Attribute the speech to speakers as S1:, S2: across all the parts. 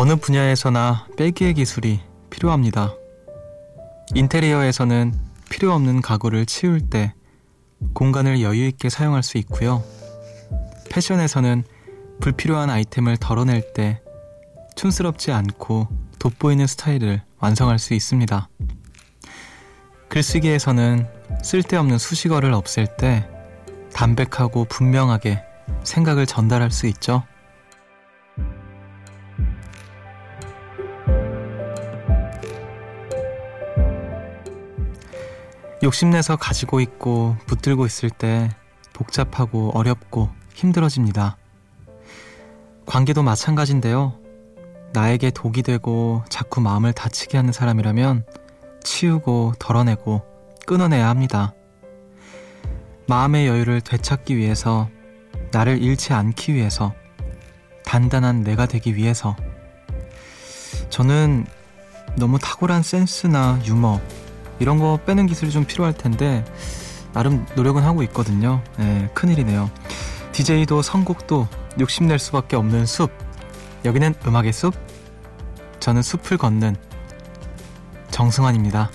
S1: 어느 분야에서나 빼기의 기술이 필요합니다. 인테리어에서는 필요 없는 가구를 치울 때 공간을 여유 있게 사용할 수 있고요. 패션에서는 불필요한 아이템을 덜어낼 때 촌스럽지 않고 돋보이는 스타일을 완성할 수 있습니다. 글쓰기에서는 쓸데없는 수식어를 없앨 때 담백하고 분명하게 생각을 전달할 수 있죠. 욕심내서 가지고 있고 붙들고 있을 때 복잡하고 어렵고 힘들어집니다. 관계도 마찬가지인데요. 나에게 독이 되고 자꾸 마음을 다치게 하는 사람이라면 치우고 덜어내고 끊어내야 합니다. 마음의 여유를 되찾기 위해서 나를 잃지 않기 위해서 단단한 내가 되기 위해서 저는 너무 탁월한 센스나 유머 이런 거 빼는 기술이 좀 필요할 텐데 나름 노력은 하고 있거든요. 네, 큰일이네요. DJ도 선곡도 욕심낼 수밖에 없는 숲. 여기는 음악의 숲. 저는 숲을 걷는 정승환입니다.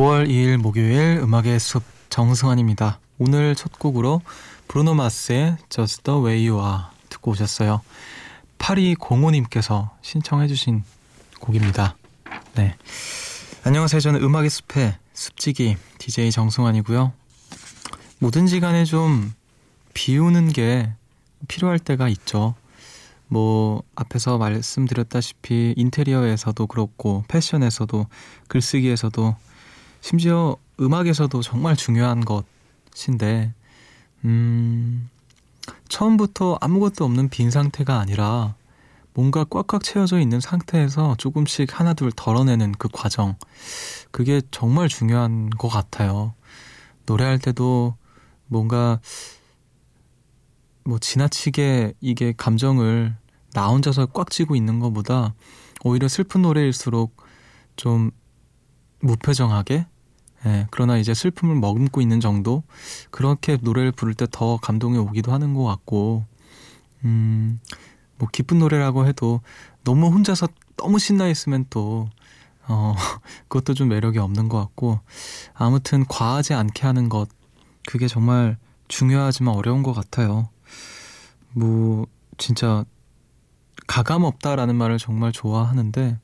S1: 5월 2일 목요일 음악의 숲 정승환입니다. 오늘 첫 곡으로 브루노 마스의 Just the Way You Are 듣고 오셨어요. 8205님께서 신청해주신 곡입니다. 네. 안녕하세요. 저는 음악의 숲의 숲지기 DJ 정승환이고요. 뭐든지 간에 좀 비우는 게 필요할 때가 있죠. 뭐 앞에서 말씀드렸다시피 인테리어에서도 그렇고 패션에서도 글쓰기에서도 심지어 음악에서도 정말 중요한 것인데, 음, 처음부터 아무것도 없는 빈 상태가 아니라 뭔가 꽉꽉 채워져 있는 상태에서 조금씩 하나둘 덜어내는 그 과정. 그게 정말 중요한 것 같아요. 노래할 때도 뭔가 뭐 지나치게 이게 감정을 나 혼자서 꽉 쥐고 있는 것보다 오히려 슬픈 노래일수록 좀 무표정하게 예, 그러나 이제 슬픔을 머금고 있는 정도 그렇게 노래를 부를 때 더 감동이 오기도 하는 것 같고 음, 뭐 기쁜 노래라고 해도 너무 혼자서 너무 신나 있으면 또 어, 그것도 좀 매력이 없는 것 같고 아무튼 과하지 않게 하는 것 그게 정말 중요하지만 어려운 것 같아요. 뭐 진짜 가감 없다라는 말을 정말 좋아하는데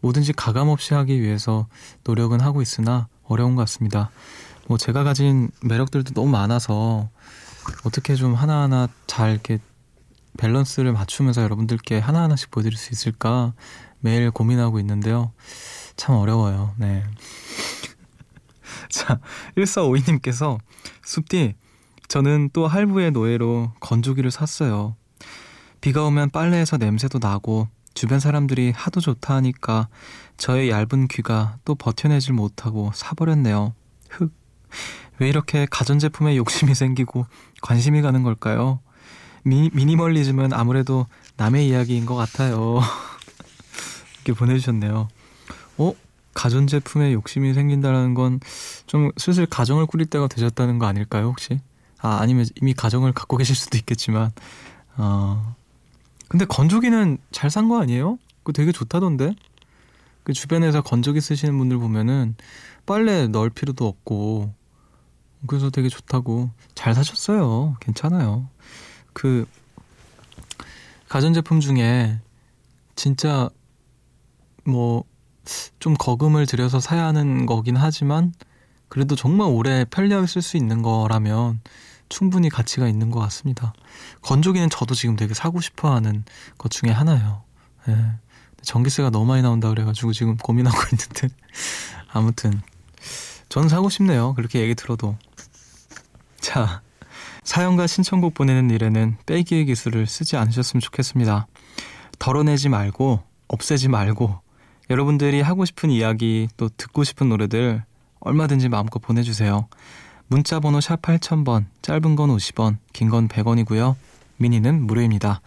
S1: 뭐든지 가감 없이 하기 위해서 노력은 하고 있으나 어려운 것 같습니다. 뭐 제가 가진 매력들도 너무 많아서 어떻게 좀 하나하나 잘 이렇게 밸런스를 맞추면서 여러분들께 하나하나씩 보여드릴 수 있을까 매일 고민하고 있는데요. 참 어려워요. 네. 자, 1452님께서 숲디, 저는 또 할부의 노예로 건조기를 샀어요. 비가 오면 빨래해서 냄새도 나고 주변 사람들이 하도 좋다 하니까 저의 얇은 귀가 또 버텨내질 못하고 사버렸네요. 흑. 왜 이렇게 가전제품에 욕심이 생기고 관심이 가는 걸까요? 미, 미니멀리즘은 아무래도 남의 이야기인 것 같아요. 이렇게 보내주셨네요. 어? 가전제품에 욕심이 생긴다는 건 좀 슬슬 가정을 꾸릴 때가 되셨다는 거 아닐까요, 혹시? 아, 아니면 이미 가정을 갖고 계실 수도 있겠지만, 어, 근데 건조기는 잘 산 거 아니에요? 그거 되게 좋다던데? 그 주변에서 건조기 쓰시는 분들 보면은 빨래 넣을 필요도 없고 그래서 되게 좋다고 잘 사셨어요. 괜찮아요. 그 가전제품 중에 진짜 뭐 좀 거금을 들여서 사야 하는 거긴 하지만 그래도 정말 오래 편리하게 쓸 수 있는 거라면 충분히 가치가 있는 것 같습니다. 건조기는 저도 지금 되게 사고 싶어 하는 것 중에 하나예요. 예. 전기세가 너무 많이 나온다 그래가지고 지금 고민하고 있는데. 아무튼, 저는 사고 싶네요. 그렇게 얘기 들어도. 자, 사연과 신청곡 보내는 일에는 빼기의 기술을 쓰지 않으셨으면 좋겠습니다. 덜어내지 말고, 없애지 말고, 여러분들이 하고 싶은 이야기 또 듣고 싶은 노래들 얼마든지 마음껏 보내주세요. 문자 번호 샵 8000번, 짧은 건 50원, 긴 건 100원이고요. 미니는 무료입니다.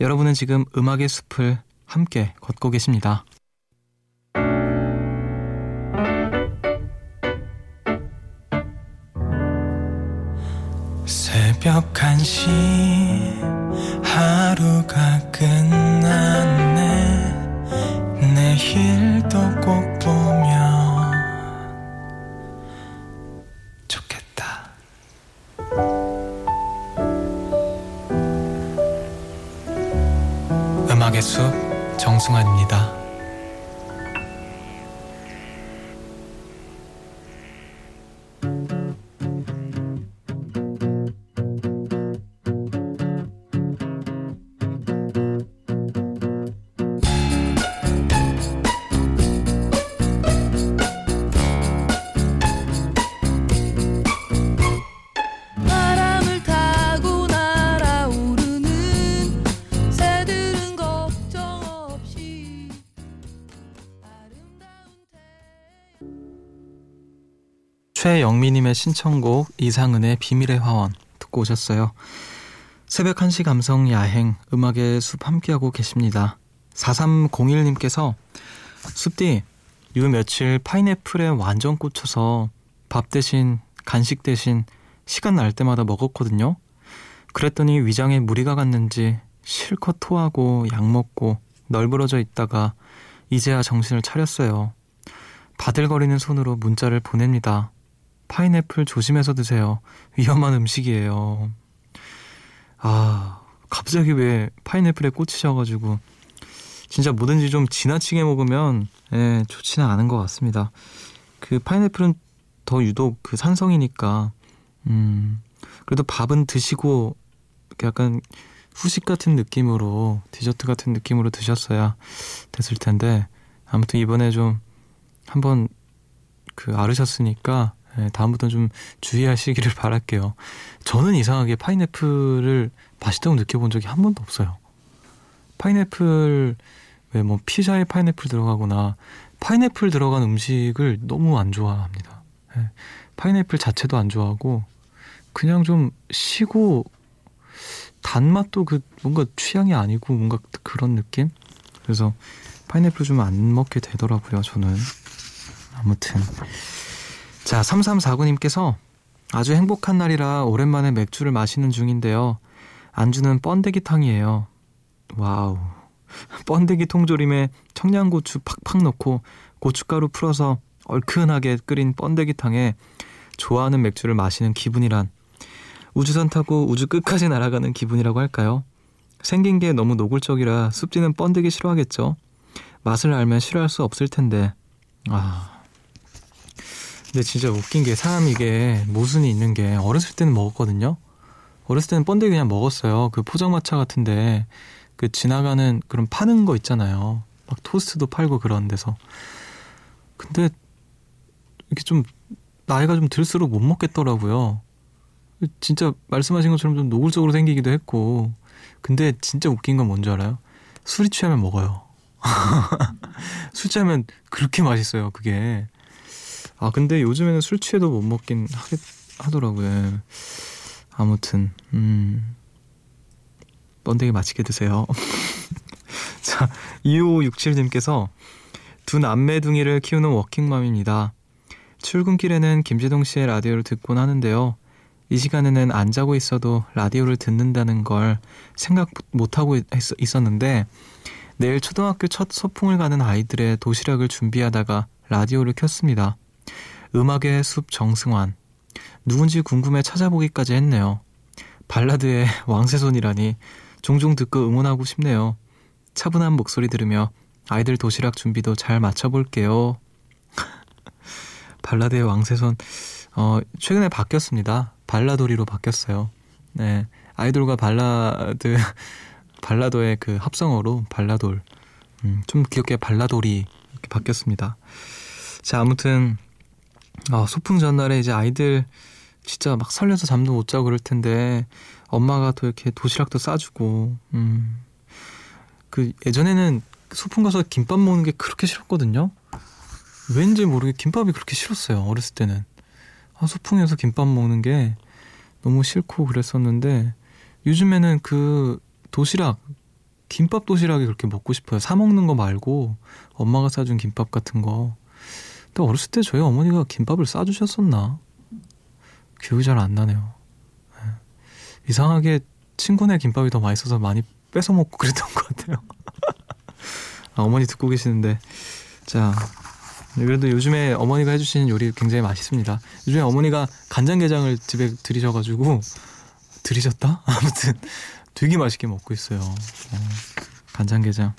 S1: 여러분은 지금 음악의 숲을 함께 걷고 계십니다. 새벽 1시 하루가 끝났 숲 정승환입니다 최영미님의 신청곡 이상은의 비밀의 화원 듣고 오셨어요. 새벽 1시 감성 야행 음악의 숲 함께하고 계십니다. 4301님께서 숲디 요 며칠 파인애플에 완전 꽂혀서 밥 대신 간식 대신 시간 날 때마다 먹었거든요. 그랬더니 위장에 무리가 갔는지 실컷 토하고 약 먹고 널브러져 있다가 이제야 정신을 차렸어요. 바들거리는 손으로 문자를 보냅니다. 파인애플 조심해서 드세요. 위험한 음식이에요. 아, 갑자기 왜 파인애플에 꽂히셔가지고 진짜 뭐든지 좀 지나치게 먹으면 예, 좋지는 않은 것 같습니다. 그 파인애플은 더 유독 그 산성이니까 음 그래도 밥은 드시고 약간 후식 같은 느낌으로 디저트 같은 느낌으로 드셨어야 됐을 텐데 아무튼 이번에 좀 한번 그 앓으셨으니까 네, 다음부터는 좀 주의하시기를 바랄게요. 저는 이상하게 파인애플을 맛있다고 느껴본 적이 한 번도 없어요. 파인애플 왜 뭐 피자에 파인애플 들어가거나 파인애플 들어간 음식을 너무 안 좋아합니다. 네, 파인애플 자체도 안 좋아하고 그냥 좀 시고 단맛도 그 뭔가 취향이 아니고 뭔가 그런 느낌? 그래서 파인애플 좀 안 먹게 되더라고요, 저는. 아무튼 자, 3349님께서 아주 행복한 날이라 오랜만에 맥주를 마시는 중인데요. 안주는 번데기탕이에요. 와우. 번데기 통조림에 청양고추 팍팍 넣고 고춧가루 풀어서 얼큰하게 끓인 번데기탕에 좋아하는 맥주를 마시는 기분이란 우주선 타고 우주 끝까지 날아가는 기분이라고 할까요? 생긴 게 너무 노골적이라 습지는 번데기 싫어하겠죠? 맛을 알면 싫어할 수 없을 텐데. 아, 근데 진짜 웃긴 게 사람 이게 모순이 있는 게 어렸을 때는 먹었거든요. 어렸을 때는 번데기 그냥 먹었어요. 그 포장마차 같은데 그 지나가는 그런 파는 거 있잖아요. 막 토스트도 팔고 그런 데서. 근데 이렇게 좀 나이가 좀 들수록 못 먹겠더라고요. 진짜 말씀하신 것처럼 좀 노골적으로 생기기도 했고. 근데 진짜 웃긴 건 뭔지 알아요? 술이 취하면 먹어요. 술 취하면 그렇게 맛있어요, 그게. 아 근데 요즘에는 술 취해도 못 먹긴 하겠, 하더라고요. 아무튼 음 번데기 맛있게 드세요. 자 2567님께서 두 남매둥이를 키우는 워킹맘입니다. 출근길에는 김재동 씨의 라디오를 듣곤 하는데요. 이 시간에는 안 자고 있어도 라디오를 듣는다는 걸 생각 못하고 있었는데 내일 초등학교 첫 소풍을 가는 아이들의 도시락을 준비하다가 라디오를 켰습니다. 음악의 숲 정승환. 누군지 궁금해 찾아보기까지 했네요. 발라드의 왕세손이라니 종종 듣고 응원하고 싶네요. 차분한 목소리 들으며 아이들 도시락 준비도 잘 맞춰볼게요. 발라드의 왕세손, 어, 최근에 바뀌었습니다. 발라도리로 바뀌었어요. 네. 아이돌과 발라드, 발라도의 그 합성어로 발라돌. 음, 좀 귀엽게 발라돌이 이렇게 바뀌었습니다. 자, 아무튼 아, 소풍 전날에 이제 아이들 진짜 막 설레서 잠도 못 자고 그럴 텐데 엄마가 또 이렇게 도시락도 싸주고 음. 그 예전에는 소풍 가서 김밥 먹는 게 그렇게 싫었거든요. 왠지 모르게 김밥이 그렇게 싫었어요. 어렸을 때는. 아, 소풍에서 김밥 먹는 게 너무 싫고 그랬었는데 요즘에는 그 도시락 김밥 도시락이 그렇게 먹고 싶어요. 사 먹는 거 말고 엄마가 싸준 김밥 같은 거. 근데 어렸을 때 저희 어머니가 김밥을 싸주셨었나? 기억이 잘 안 나네요. 네. 이상하게 친구네 김밥이 더 맛있어서 많이 뺏어 먹고 그랬던 것 같아요. 아, 어머니 듣고 계시는데 자 그래도 요즘에 어머니가 해주시는 요리 굉장히 맛있습니다. 요즘에 어머니가 간장게장을 집에 들이셔가지고 들이셨다? 아무튼 되게 맛있게 먹고 있어요. 어, 간장게장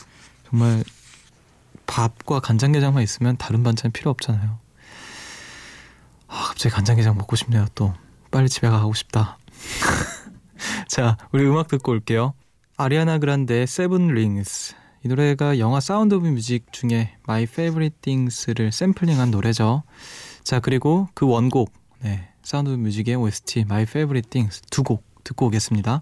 S1: 정말 밥과 간장게장만 있으면 다른 반찬 필요 없잖아요. 아, 갑자기 간장게장 먹고 싶네요. 또 빨리 집에 가고 싶다. 자, 우리 음악 듣고 올게요. 아리아나 그란데 Seven Rings 이 노래가 영화 Sound of Music 중에 My Favorite Things를 샘플링한 노래죠. 자 그리고 그 원곡 네, Sound of Music의 OST My Favorite Things 두 곡 듣고 오겠습니다.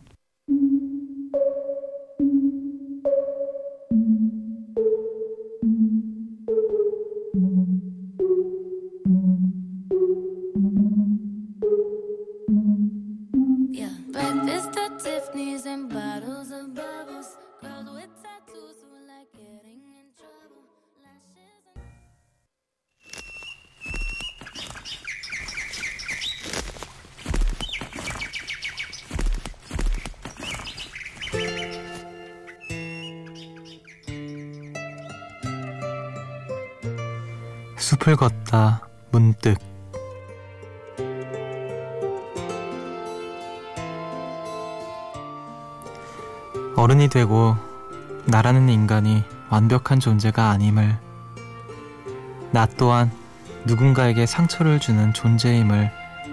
S1: 숲을 걷다 문득 어른이 되고 나라는 인간이 완벽한 존재가 아님을 나 또한 누군가에게 상처를 주는 존재임을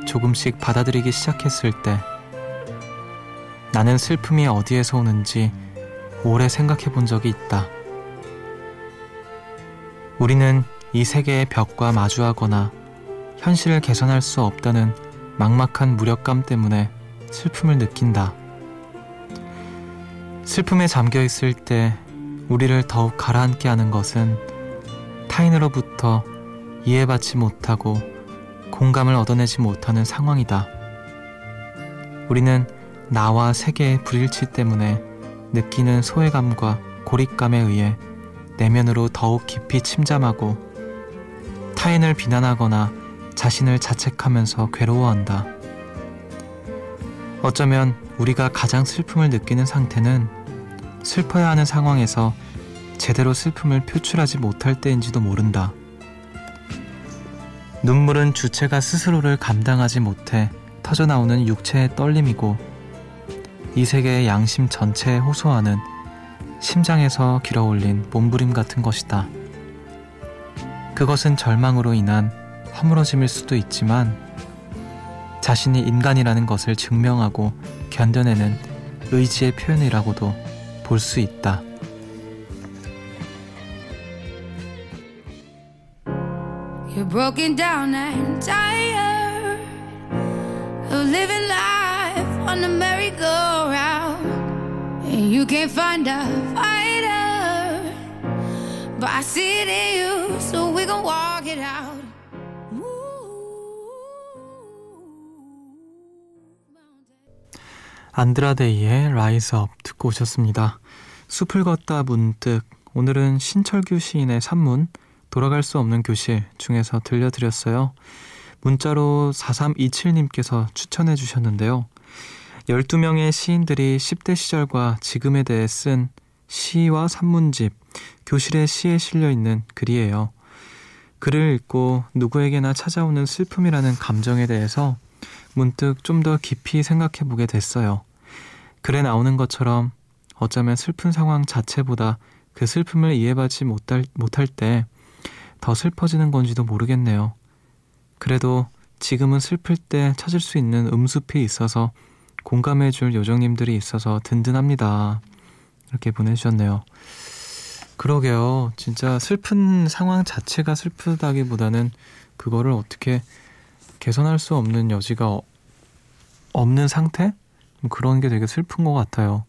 S1: 조금씩 받아들이기 시작했을 때 나는 슬픔이 어디에서 오는지 오래 생각해 본 적이 있다. 우리는 이 세계의 벽과 마주하거나 현실을 개선할 수 없다는 막막한 무력감 때문에 슬픔을 느낀다. 슬픔에 잠겨 있을 때 우리를 더욱 가라앉게 하는 것은 타인으로부터 이해받지 못하고 공감을 얻어내지 못하는 상황이다. 우리는 나와 세계의 불일치 때문에 느끼는 소외감과 고립감에 의해 내면으로 더욱 깊이 침잠하고 타인을 비난하거나 자신을 자책하면서 괴로워한다. 어쩌면 우리가 가장 슬픔을 느끼는 상태는 슬퍼야 하는 상황에서 제대로 슬픔을 표출하지 못할 때인지도 모른다. 눈물은 주체가 스스로를 감당하지 못해 터져나오는 육체의 떨림이고 이 세계의 양심 전체에 호소하는 심장에서 길어올린 몸부림 같은 것이다. 그것은 절망으로 인한 허물어짐일 수도 있지만 자신이 인간이라는 것을 증명하고 견뎌내는 의지의 표현이라고도 볼 수 있다. You're broken down and tired of living life on the merry-go-round, and you can't find a fighter, but I see it in you. So we gon' walk it out. 안드라데이의 라이즈 업 듣고 오셨습니다. 숲을 걷다 문득 오늘은 신철규 시인의 산문 돌아갈 수 없는 교실 중에서 들려드렸어요. 문자로 4327님께서 추천해 주셨는데요. 12명의 시인들이 10대 시절과 지금에 대해 쓴 시와 산문집, 교실에 시에 실려 있는 글이에요. 글을 읽고 누구에게나 찾아오는 슬픔이라는 감정에 대해서 문득 좀 더 깊이 생각해 보게 됐어요. 글에 나오는 것처럼 어쩌면 슬픈 상황 자체보다 그 슬픔을 이해받지 못할, 못할 때 더 슬퍼지는 건지도 모르겠네요. 그래도 지금은 슬플 때 찾을 수 있는 음숲이 있어서 공감해 줄 요정님들이 있어서 든든합니다. 이렇게 보내주셨네요. 그러게요. 진짜 슬픈 상황 자체가 슬프다기보다는 그거를 어떻게 개선할 수 없는 여지가 없는 상태? 그런 게 되게 슬픈 것 같아요.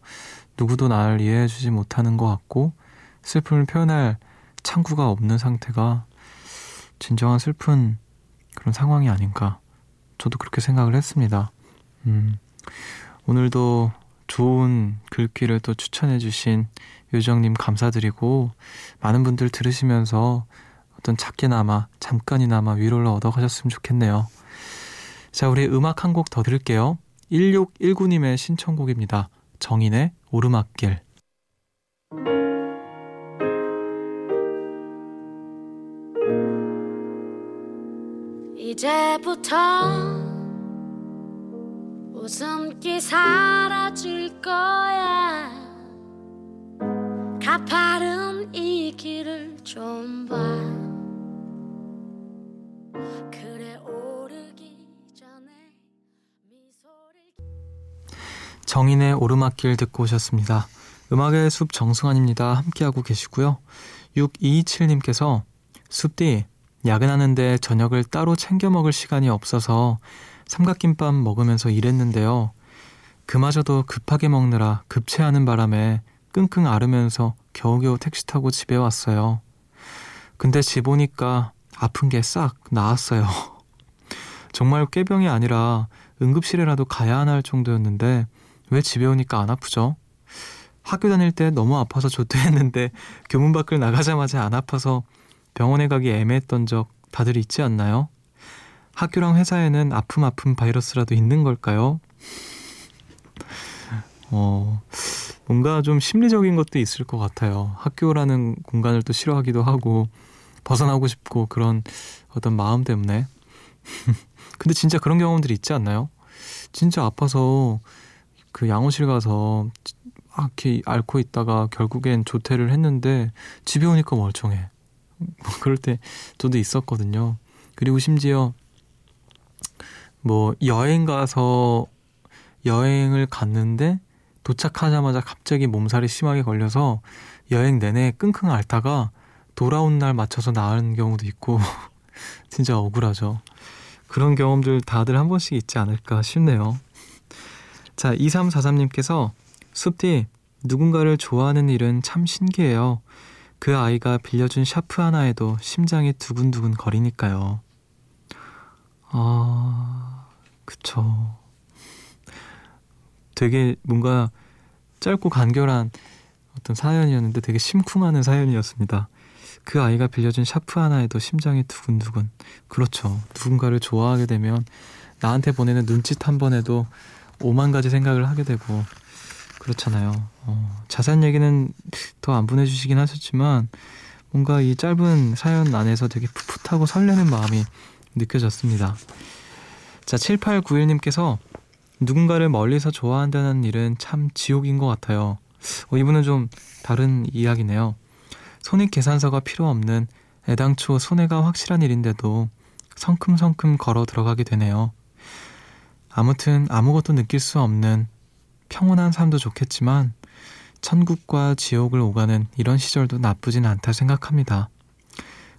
S1: 누구도 나를 이해해주지 못하는 것 같고, 슬픔을 표현할 창구가 없는 상태가 진정한 슬픈 그런 상황이 아닌가. 저도 그렇게 생각을 했습니다. 음, 오늘도 좋은 글귀를 또 추천해주신 요정님 감사드리고, 많은 분들 들으시면서 어떤 작게나마, 잠깐이나마 위로를 얻어가셨으면 좋겠네요. 자, 우리 음악 한 곡 더 들을게요. 1619님의 신청곡입니다. 정인의 오르막길. 이제부터 웃음기 사라질 거야 가파른 이 길을 좀 봐. 정인의 오르막길 듣고 오셨습니다. 음악의 숲 정승환입니다. 함께하고 계시고요. 6227님께서 숲디 야근하는데 저녁을 따로 챙겨 먹을 시간이 없어서 삼각김밥 먹으면서 일했는데요. 그마저도 급하게 먹느라 급체하는 바람에 끙끙 앓으면서 겨우겨우 택시 타고 집에 왔어요. 근데 집 오니까 아픈 게 싹 나았어요. 정말 꾀병이 아니라 응급실에라도 가야 하나 정도였는데 왜 집에 오니까 안 아프죠? 학교 다닐 때 너무 아파서 조퇴했는데 교문 밖을 나가자마자 안 아파서 병원에 가기 애매했던 적 다들 있지 않나요? 학교랑 회사에는 아픔 아픔 바이러스라도 있는 걸까요? 어, 뭔가 좀 심리적인 것도 있을 것 같아요. 학교라는 공간을 또 싫어하기도 하고, 벗어나고 싶고, 그런 어떤 마음 때문에. 근데 진짜 그런 경험들이 있지 않나요? 진짜 아파서 그 양호실 가서 막 이렇게 앓고 있다가 결국엔 조퇴를 했는데 집에 오니까 멀쩡해. 뭐 그럴 때 저도 있었거든요. 그리고 심지어 뭐 여행 가서 여행을 갔는데 도착하자마자 갑자기 몸살이 심하게 걸려서 여행 내내 끙끙 앓다가 돌아온 날 맞춰서 나은 경우도 있고 진짜 억울하죠. 그런 경험들 다들 한 번씩 있지 않을까 싶네요. 자, 2343님께서 숲디 누군가를 좋아하는 일은 참 신기해요. 그 아이가 빌려준 샤프 하나에도 심장이 두근두근 거리니까요. 아, 그쵸. 되게 뭔가 짧고 간결한 어떤 사연이었는데 되게 심쿵하는 사연이었습니다. 그 아이가 빌려준 샤프 하나에도 심장이 두근두근. 그렇죠. 누군가를 좋아하게 되면 나한테 보내는 눈짓 한 번에도 오만 가지 생각을 하게 되고 그렇잖아요. 어, 자세한 얘기는 더 안 보내주시긴 하셨지만 뭔가 이 짧은 사연 안에서 되게 풋풋하고 설레는 마음이 느껴졌습니다. 자, 7891님께서 누군가를 멀리서 좋아한다는 일은 참 지옥인 것 같아요. 어, 이분은 좀 다른 이야기네요. 손익 계산서가 필요 없는 애당초 손해가 확실한 일인데도 성큼성큼 걸어 들어가게 되네요. 아무튼 아무것도 느낄 수 없는 평온한 삶도 좋겠지만 천국과 지옥을 오가는 이런 시절도 나쁘진 않다 생각합니다.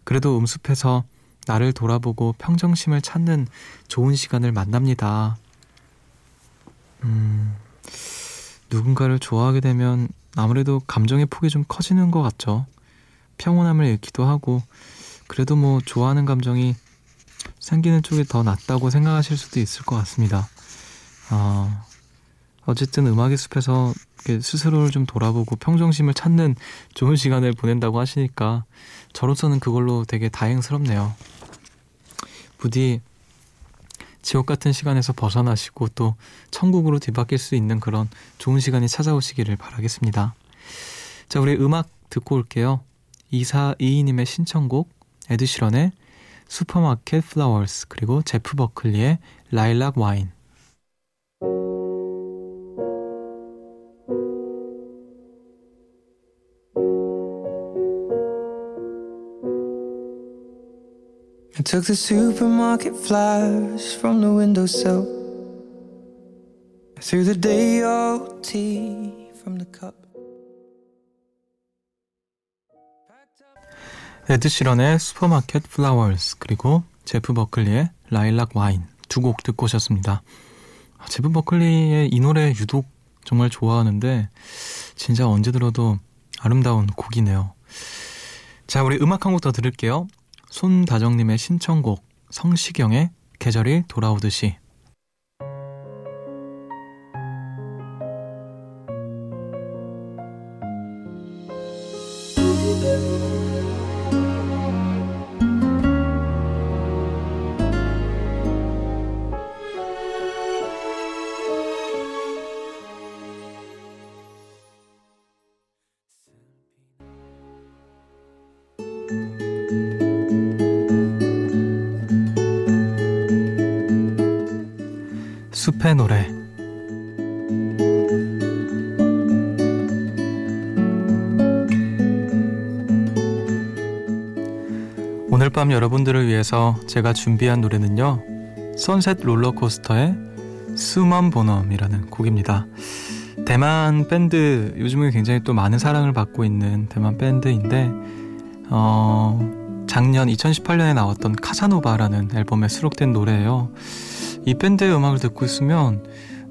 S1: 그래도 음습해서 나를 돌아보고 평정심을 찾는 좋은 시간을 만납니다. 음, 누군가를 좋아하게 되면 아무래도 감정의 폭이 좀 커지는 것 같죠. 평온함을 잃기도 하고, 그래도 뭐 좋아하는 감정이 생기는 쪽이 더 낫다고 생각하실 수도 있을 것 같습니다. 어, 어쨌든 음악의 숲에서 스스로를 좀 돌아보고 평정심을 찾는 좋은 시간을 보낸다고 하시니까 저로서는 그걸로 되게 다행스럽네요. 부디 지옥 같은 시간에서 벗어나시고 또 천국으로 뒤바뀔 수 있는 그런 좋은 시간이 찾아오시기를 바라겠습니다. 자, 우리 음악 듣고 올게요. 2422님의 신청곡 에드시런의 슈퍼마켓 플라워스 그리고 제프 버클리의 라일락 와인 took the supermarket flyers from the windowsill. Threw the day old tea from the cup. 에드 시런의 Supermarket Flowers 그리고 제프 버클리의 Lilac Wine 두 곡 듣고 오셨습니다. 아, 제프 버클리의 이 노래 유독 정말 좋아하는데 진짜 언제 들어도 아름다운 곡이네요. 자, 우리 음악 한 곡 더 들을게요. 손다정님의 신청곡 성시경의 계절이 돌아오듯이 숲의 노래 오늘 밤 여러분들을 위해서 제가 준비한 노래는요. 선셋 롤러코스터의 수먼 보넘이라는 곡입니다. 대만 밴드 요즘에 굉장히 또 많은 사랑을 받고 있는 대만 밴드인데 어, 작년 2018년에 나왔던 카사노바라는 앨범에 수록된 노래예요. 이 밴드의 음악을 듣고 있으면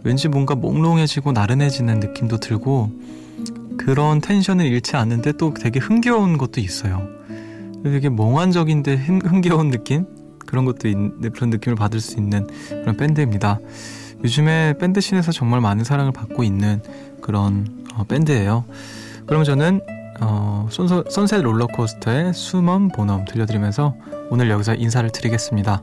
S1: 왠지 뭔가 몽롱해지고 나른해지는 느낌도 들고 그런 텐션을 잃지 않는데 또 되게 흥겨운 것도 있어요. 되게 몽환적인데 흥겨운 느낌? 그런 것도 있, 그런 느낌을 받을 수 있는 그런 밴드입니다. 요즘에 밴드 scene에서 정말 많은 사랑을 받고 있는 그런 어, 밴드예요. 그럼 저는 어, 선서, Sunset Rollercoaster의 Summum Bonum 들려드리면서 오늘 여기서 인사를 드리겠습니다.